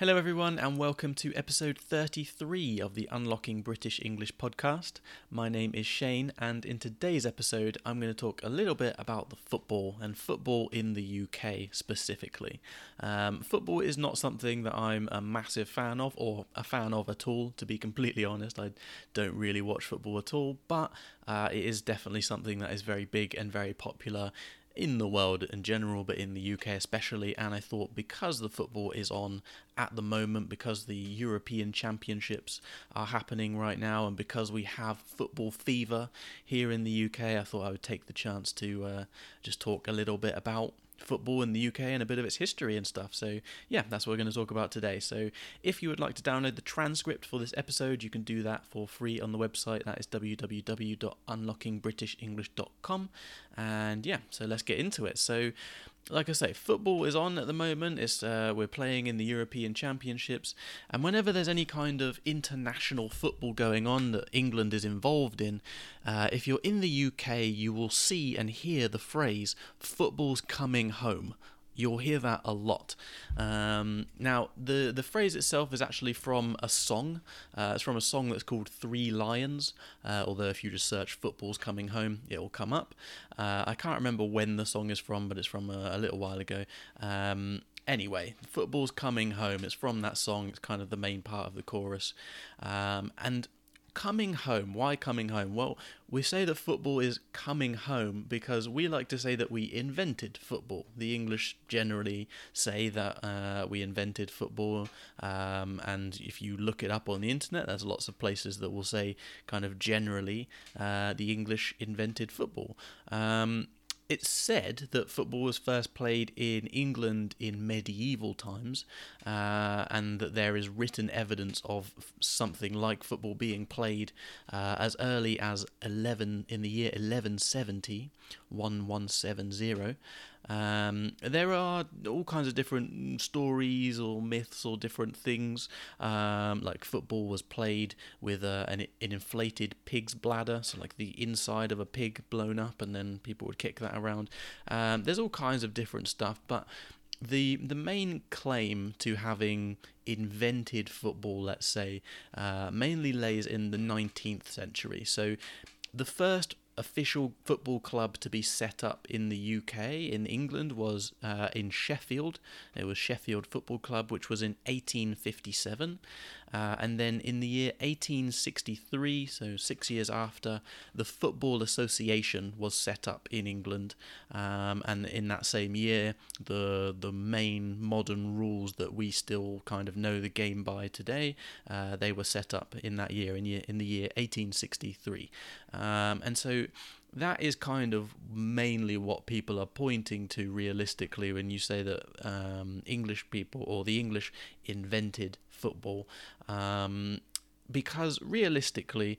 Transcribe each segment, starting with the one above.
Hello, everyone, and welcome to episode 33 of the Unlocking British English podcast. My name is Shane, and in today's episode, I'm going to talk a little bit about the football and football in the UK specifically. Um, football is not something that I'm a massive fan of, or a fan of at all, to be completely honest. I don't really watch football at all, but uh, it is definitely something that is very big and very popular in the world in general, but in the UK especially. And I thought because the football is on at the moment, because the European Championships are happening right now, and because we have football fever here in the UK, I thought I would take the chance to uh, just talk a little bit about football in the UK and a bit of its history and stuff. So, yeah, that's what we're going to talk about today. So, if you would like to download the transcript for this episode, you can do that for free on the website. That is www.unlockingbritishenglish.com. And yeah, so let's get into it. So, like I say, football is on at the moment. It's uh, we're playing in the European Championships, and whenever there's any kind of international football going on that England is involved in, uh, if you're in the UK, you will see and hear the phrase "football's coming home." You'll hear that a lot. Um, now, the the phrase itself is actually from a song. Uh, it's from a song that's called Three Lions. Uh, although if you just search "Football's Coming Home," it will come up. Uh, I can't remember when the song is from, but it's from a, a little while ago. Um, anyway, football's coming home. It's from that song. It's kind of the main part of the chorus, um, and coming home. Why coming home? Well, we say that football is coming home because we like to say that we invented football. The English generally say that uh, we invented football, um, and if you look it up on the internet, there's lots of places that will say kind of generally uh, the English invented football. Um, it's said that football was first played in England in medieval times, uh, and that there is written evidence of something like football being played uh, as early as 11 in the year 1170, 1170. Um, there are all kinds of different stories or myths or different things. Um, like football was played with uh, an, an, inflated pig's bladder, so like the inside of a pig blown up, and then people would kick that around. Um, there's all kinds of different stuff, but the the main claim to having invented football, let's say, uh, mainly lays in the 19th century. So the first official football club to be set up in the UK, in England, was uh, in Sheffield. It was Sheffield Football Club, which was in 1857. Uh, and then in the year 1863, so six years after, the Football Association was set up in England. Um, and in that same year, the the main modern rules that we still kind of know the game by today, uh, they were set up in that year, in, year, in the year 1863. Um, and so that is kind of mainly what people are pointing to realistically when you say that um, English people or the English invented football. Um, because realistically,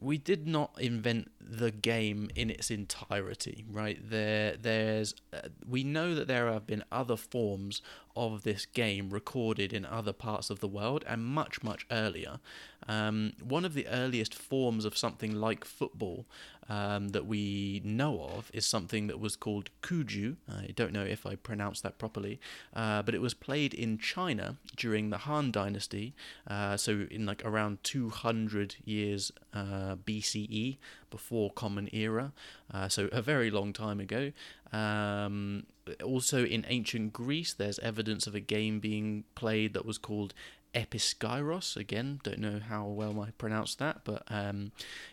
we did not invent the game in its entirety, right? There, there's, uh, we know that there have been other forms of this game recorded in other parts of the world and much, much earlier. Um, one of the earliest forms of something like football um, that we know of is something that was called Cuju. I don't know if I pronounced that properly, uh, but it was played in China during the Han Dynasty, uh, so in like around 200 years uh, BCE, before Common Era, uh, so a very long time ago. Um, also, in ancient Greece, there's evidence of a game being played that was called Episkyros. Again, don't know how well I pronounced that, but um,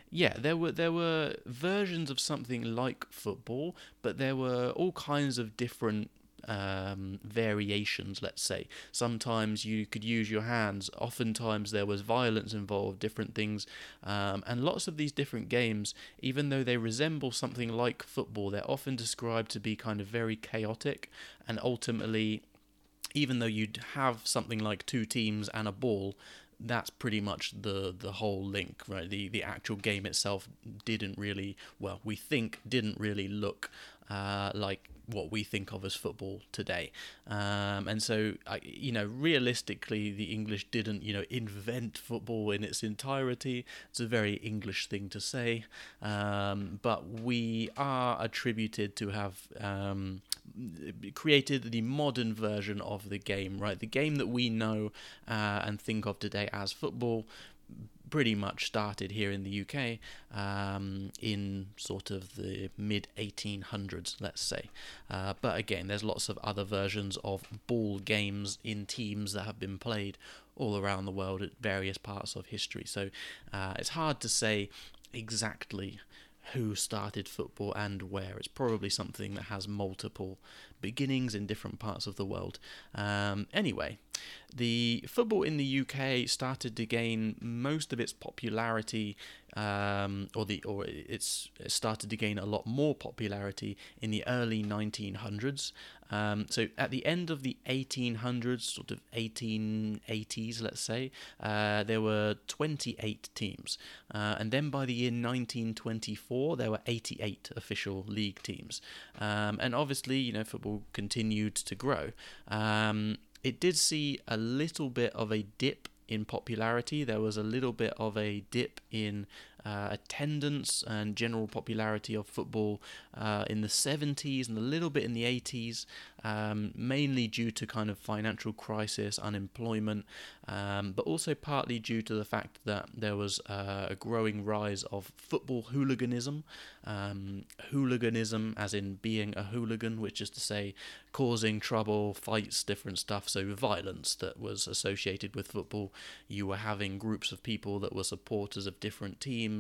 yeah, there were there were versions of something like football, but there were all kinds of different um, variations, let's say. Sometimes you could use your hands, oftentimes there was violence involved, different things. Um, and lots of these different games, even though they resemble something like football, they're often described to be kind of very chaotic and ultimately. Even though you'd have something like two teams and a ball, that's pretty much the the whole link, right? The the actual game itself didn't really, well, we think didn't really look uh, like what we think of as football today. Um, and so, you know, realistically, the English didn't, you know, invent football in its entirety. It's a very English thing to say. Um, but we are attributed to have um, created the modern version of the game, right? The game that we know uh, and think of today as football pretty much started here in the UK um, in sort of the mid 1800s, let's say. Uh, but again, there's lots of other versions of ball games in teams that have been played all around the world at various parts of history. So uh, it's hard to say exactly who started football and where. It's probably something that has multiple beginnings in different parts of the world. Um, anyway, the football in the UK started to gain most of its popularity, um, or the or it's it started to gain a lot more popularity in the early 1900s. Um, so at the end of the 1800s, sort of 1880s, let's say, uh, there were 28 teams, uh, and then by the year 1924, there were 88 official league teams. Um, and obviously, you know, football continued to grow. Um, it did see a little bit of a dip in popularity. There was a little bit of a dip in uh, attendance and general popularity of football uh, in the 70s and a little bit in the 80s, um, mainly due to kind of financial crisis, unemployment, um, but also partly due to the fact that there was uh, a growing rise of football hooliganism. Um, hooliganism, as in being a hooligan, which is to say causing trouble, fights, different stuff. So violence that was associated with football. You were having groups of people that were supporters of different teams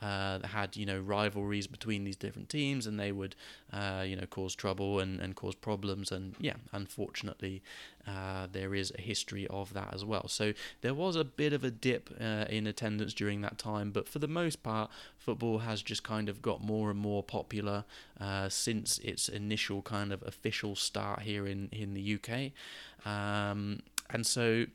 uh, that had you know rivalries between these different teams, and they would uh, you know cause trouble and, and cause problems. And yeah, unfortunately, uh, there is a history of that as well. So there was a bit of a dip uh, in attendance during that time, but for the most part, football has just kind of got more and more popular uh, since its initial kind of official start here in in the UK. Um, and so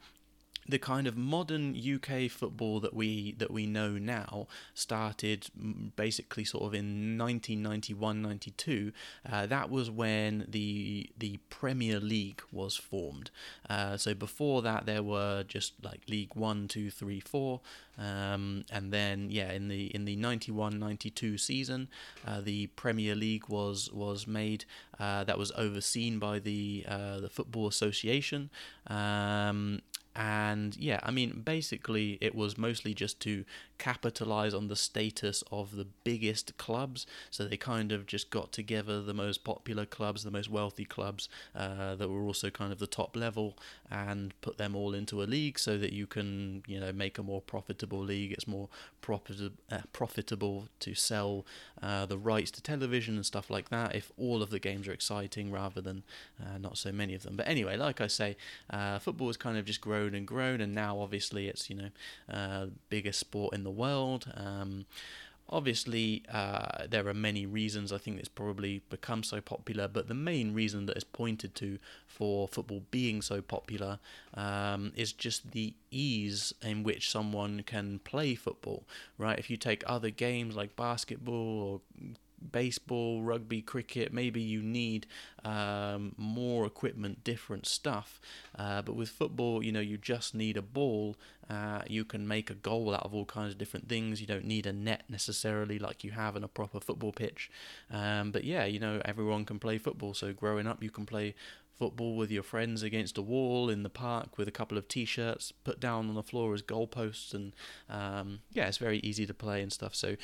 the kind of modern UK football that we that we know now started basically sort of in 1991-92. Uh, that was when the the Premier League was formed. Uh, so before that, there were just like League One, Two, Three, Four, um, and then yeah, in the in the 91-92 season, uh, the Premier League was was made. Uh, that was overseen by the uh, the Football Association. Um, and yeah, I mean, basically, it was mostly just to capitalize on the status of the biggest clubs. So they kind of just got together the most popular clubs, the most wealthy clubs uh, that were also kind of the top level, and put them all into a league so that you can, you know, make a more profitable league. It's more profit- uh, profitable to sell uh, the rights to television and stuff like that if all of the games are exciting rather than uh, not so many of them. But anyway, like I say, uh, football has kind of just grown and grown, and now obviously it's you know uh, biggest sport in the world. Um, obviously, uh, there are many reasons I think it's probably become so popular, but the main reason that is pointed to for football being so popular um, is just the ease in which someone can play football, right? If you take other games like basketball or baseball, rugby, cricket, maybe you need um, more equipment, different stuff. Uh, but with football, you know, you just need a ball. Uh, you can make a goal out of all kinds of different things. You don't need a net necessarily like you have in a proper football pitch. Um, but yeah, you know, everyone can play football. So growing up, you can play football with your friends against a wall in the park with a couple of t-shirts put down on the floor as goalposts and um, yeah it's very easy to play and stuff so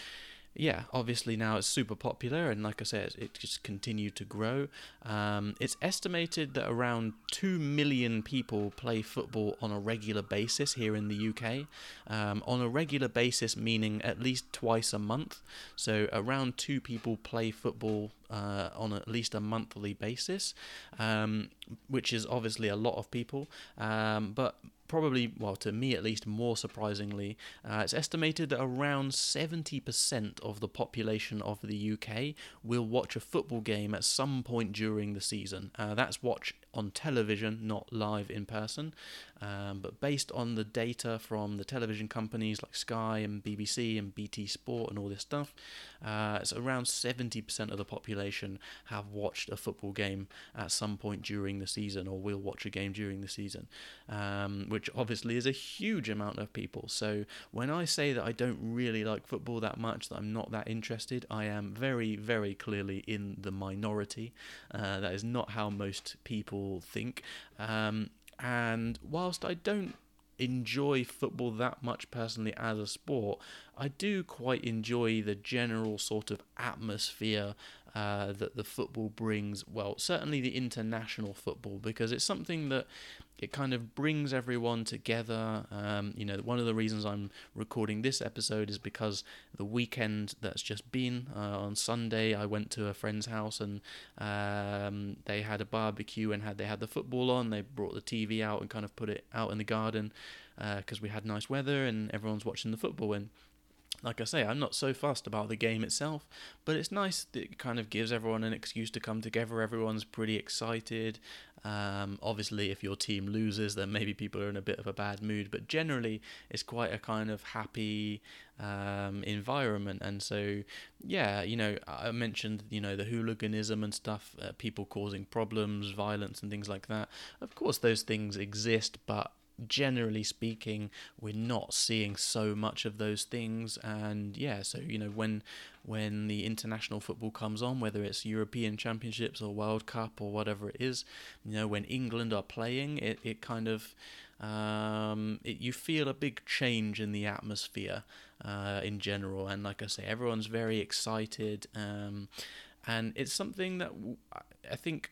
yeah, obviously now it's super popular, and like I said, it just continued to grow. Um, it's estimated that around 2 million people play football on a regular basis here in the UK. Um, on a regular basis, meaning at least twice a month. So around two people play football uh, on at least a monthly basis, um, which is obviously a lot of people. Um, but probably, well, to me at least, more surprisingly, uh, it's estimated that around 70% of the population of the UK will watch a football game at some point during the season. Uh, that's watch on television, not live in person. Um, but based on the data from the television companies like Sky and BBC and BT Sport and all this stuff, uh, it's around 70% of the population have watched a football game at some point during the season or will watch a game during the season, um, which obviously is a huge amount of people. So when I say that I don't really like football that much, that I'm not that interested, I am very, very clearly in the minority. Uh, that is not how most people think. Um, and whilst I don't enjoy football that much personally as a sport, I do quite enjoy the general sort of atmosphere uh, that the football brings. Well, certainly the international football, because it's something that it kind of brings everyone together. Um, you know, one of the reasons I'm recording this episode is because the weekend that's just been uh, on Sunday, I went to a friend's house and um, they had a barbecue and had they had the football on. They brought the TV out and kind of put it out in the garden because uh, we had nice weather and everyone's watching the football and like I say, I'm not so fussed about the game itself, but it's nice that it kind of gives everyone an excuse to come together. Everyone's pretty excited. Um, obviously, if your team loses, then maybe people are in a bit of a bad mood, but generally, it's quite a kind of happy um, environment. And so, yeah, you know, I mentioned, you know, the hooliganism and stuff, uh, people causing problems, violence, and things like that. Of course, those things exist, but generally speaking, we're not seeing so much of those things. And yeah, so you know when when the international football comes on, whether it's European Championships or World Cup or whatever it is, you know when England are playing, it it kind of um, it, you feel a big change in the atmosphere uh, in general. And like I say, everyone's very excited. Um, and it's something that I think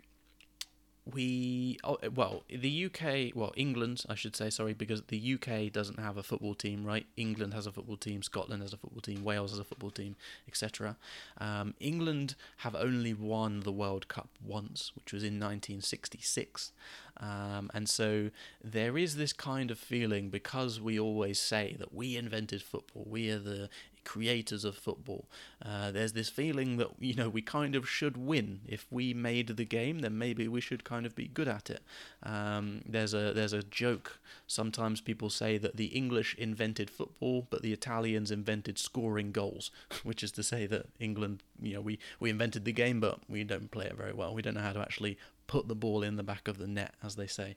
we oh, well the UK well England I should say sorry because the UK doesn't have a football team right? England has a football team Scotland has a football team Wales has a football team etc um, England have only won the World Cup once which was in 1966 um, and so there is this kind of feeling because we always say that we invented football we are the creators of football. Uh, there's this feeling that you know we kind of should win. If we made the game, then maybe we should kind of be good at it. Um, there's a there's a joke. Sometimes people say that the English invented football, but the Italians invented scoring goals, which is to say that England, you know, we we invented the game, but we don't play it very well. We don't know how to actually put the ball in the back of the net, as they say.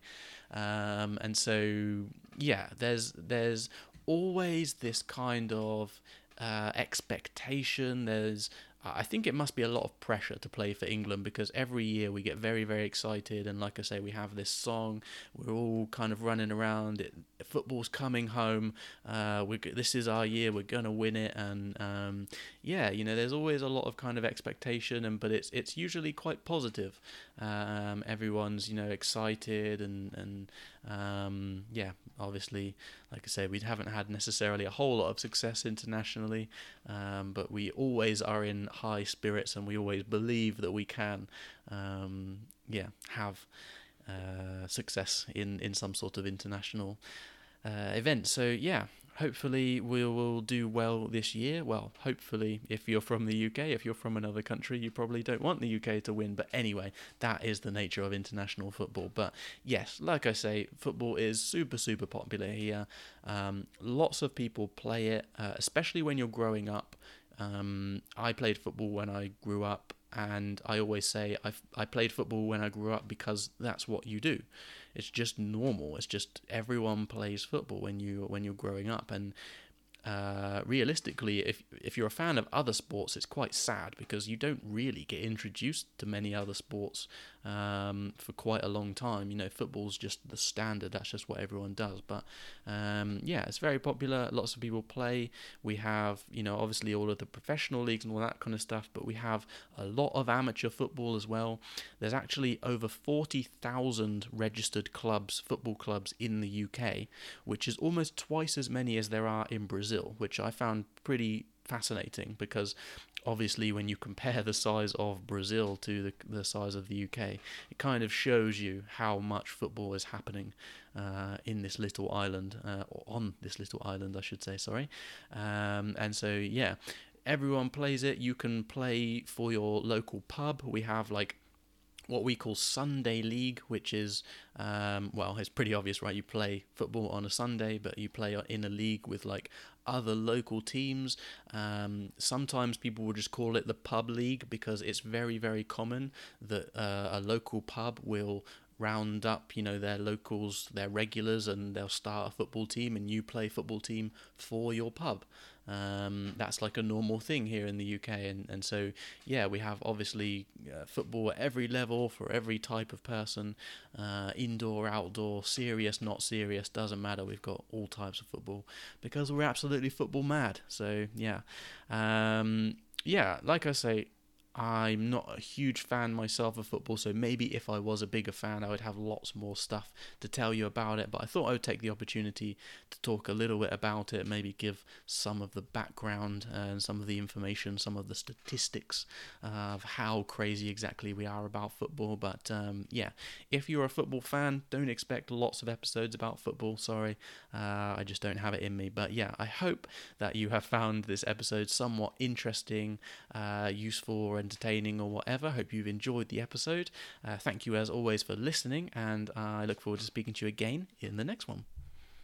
Um, and so, yeah, there's there's always this kind of uh, expectation. There's, I think it must be a lot of pressure to play for England because every year we get very, very excited. And like I say, we have this song. We're all kind of running around. It, football's coming home. Uh, we this is our year. We're gonna win it. And um, yeah, you know, there's always a lot of kind of expectation, and but it's it's usually quite positive. Um, everyone's you know excited and and um, yeah, obviously, like I say, we haven't had necessarily a whole lot of success internationally, um, but we always are in high spirits and we always believe that we can, um, yeah, have uh, success in, in some sort of international uh, event. So, yeah, hopefully we will do well this year. Well, hopefully, if you're from the UK, if you're from another country, you probably don't want the UK to win. But anyway, that is the nature of international football. But yes, like I say, football is super, super popular here. Um, lots of people play it, uh, especially when you're growing up. Um, I played football when I grew up, and I always say I I played football when I grew up because that's what you do. It's just normal. It's just everyone plays football when you when you're growing up, and uh, realistically, if if you're a fan of other sports, it's quite sad because you don't really get introduced to many other sports um, for quite a long time. You know, football's just the standard. That's just what everyone does. But um, yeah, it's very popular. Lots of people play. We have, you know, obviously all of the professional leagues and all that kind of stuff. But we have a lot of amateur football as well. There's actually over forty thousand registered clubs, football clubs in the UK, which is almost twice as many as there are in Brazil, which I found pretty fascinating because obviously when you compare the size of Brazil to the, the size of the UK, it kind of shows you how much football is happening uh, in this little island, uh, or on this little island, I should say, sorry. Um, and so, yeah, everyone plays it. You can play for your local pub. We have like what we call Sunday League, which is, um, well, it's pretty obvious, right? You play football on a Sunday, but you play in a league with like other local teams. Um, sometimes people will just call it the pub league because it's very, very common that uh, a local pub will round up, you know, their locals, their regulars, and they'll start a football team, and you play football team for your pub. Um, that's like a normal thing here in the UK, and, and so yeah, we have obviously uh, football at every level for every type of person, uh, indoor, outdoor, serious, not serious, doesn't matter. We've got all types of football because we're absolutely football mad. So yeah, um, yeah, like I say, I'm not a huge fan myself of football, so maybe if I was a bigger fan, I would have lots more stuff to tell you about it. But I thought I would take the opportunity to talk a little bit about it, maybe give some of the background and some of the information, some of the statistics of how crazy exactly we are about football. But um, yeah, if you're a football fan, don't expect lots of episodes about football. Sorry, uh, I just don't have it in me. But yeah, I hope that you have found this episode somewhat interesting, uh, useful, entertaining or whatever. Hope you've enjoyed the episode. Uh, thank you as always for listening, and I look forward to speaking to you again in the next one.